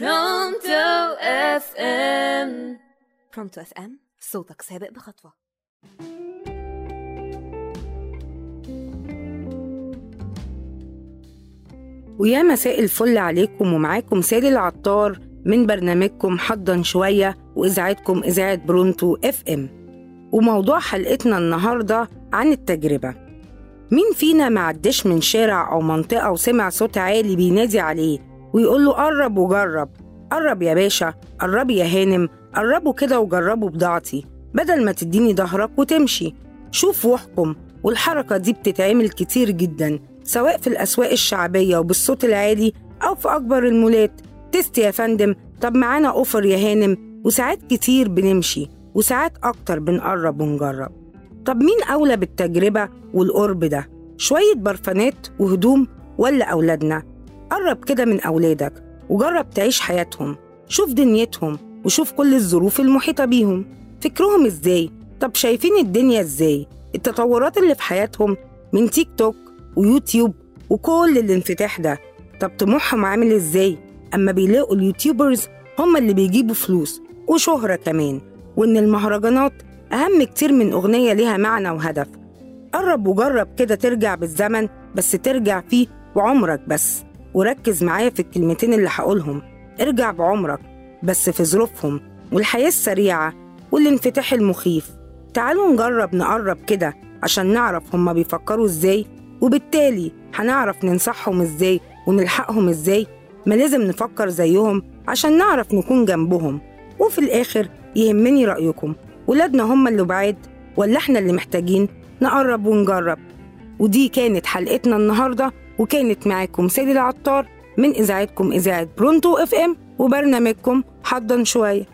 Pronto FM Pronto FM صوتك سابق بخطوة. ويا مساء الفل عليكم ومعاكم سيد العطار من برنامجكم حضن شوية وإذاعتكم إذاعة Pronto FM وموضوع حلقتنا النهاردة عن التجربة. مين فينا ما عداش من شارع أو منطقة وسمع صوت عالي بينادي عليه ويقول له قرب وجرب. قرب يا باشا قربي يا هانم قربوا كده وجربوا بضاعتي بدل ما تديني ظهرك وتمشي. شوف واحكم والحركة دي بتتعمل كتير جدا سواء في الأسواق الشعبية وبالصوت العالي أو في أكبر المولات. تست يا فندم طب معانا أوفر يا هانم. وساعات كتير بنمشي وساعات أكتر بنقرب ونجرب. طب مين أولى بالتجربة والقرب ده؟ شوية برفانات وهدوم ولا أولادنا؟ قرب كده من أولادك وجرب تعيش حياتهم شوف دنيتهم وشوف كل الظروف المحيطة بيهم فكرهم إزاي؟ طب شايفين الدنيا إزاي؟ التطورات اللي في حياتهم من تيك توك ويوتيوب وكل الانفتاح ده طب طموحهم عامل إزاي؟ أما بيلاقوا اليوتيوبرز هم اللي بيجيبوا فلوس وشهرة كمان وإن المهرجانات أهم كتير من أغنية ليها معنى وهدف قرب وجرب كده ترجع بالزمن بس ترجع فيه بعمرك بس وركز معايا في الكلمتين اللي هقولهم. ارجع بعمرك بس في ظروفهم والحياة السريعة والانفتاح المخيف. تعالوا نجرب نقرب كده عشان نعرف هما بيفكروا إزاي وبالتالي هنعرف ننصحهم إزاي ونلحقهم إزاي. ما لازم نفكر زيهم عشان نعرف نكون جنبهم. وفي الآخر يهمني رأيكم. ولادنا هم اللي بعاد ولا إحنا اللي محتاجين؟ نقرب ونجرب. ودي كانت حلقتنا النهارده. وكانت معاكم سيدي العطار من إذاعتكم إذاعة برونتو إف إم وبرنامجكم حضن شوية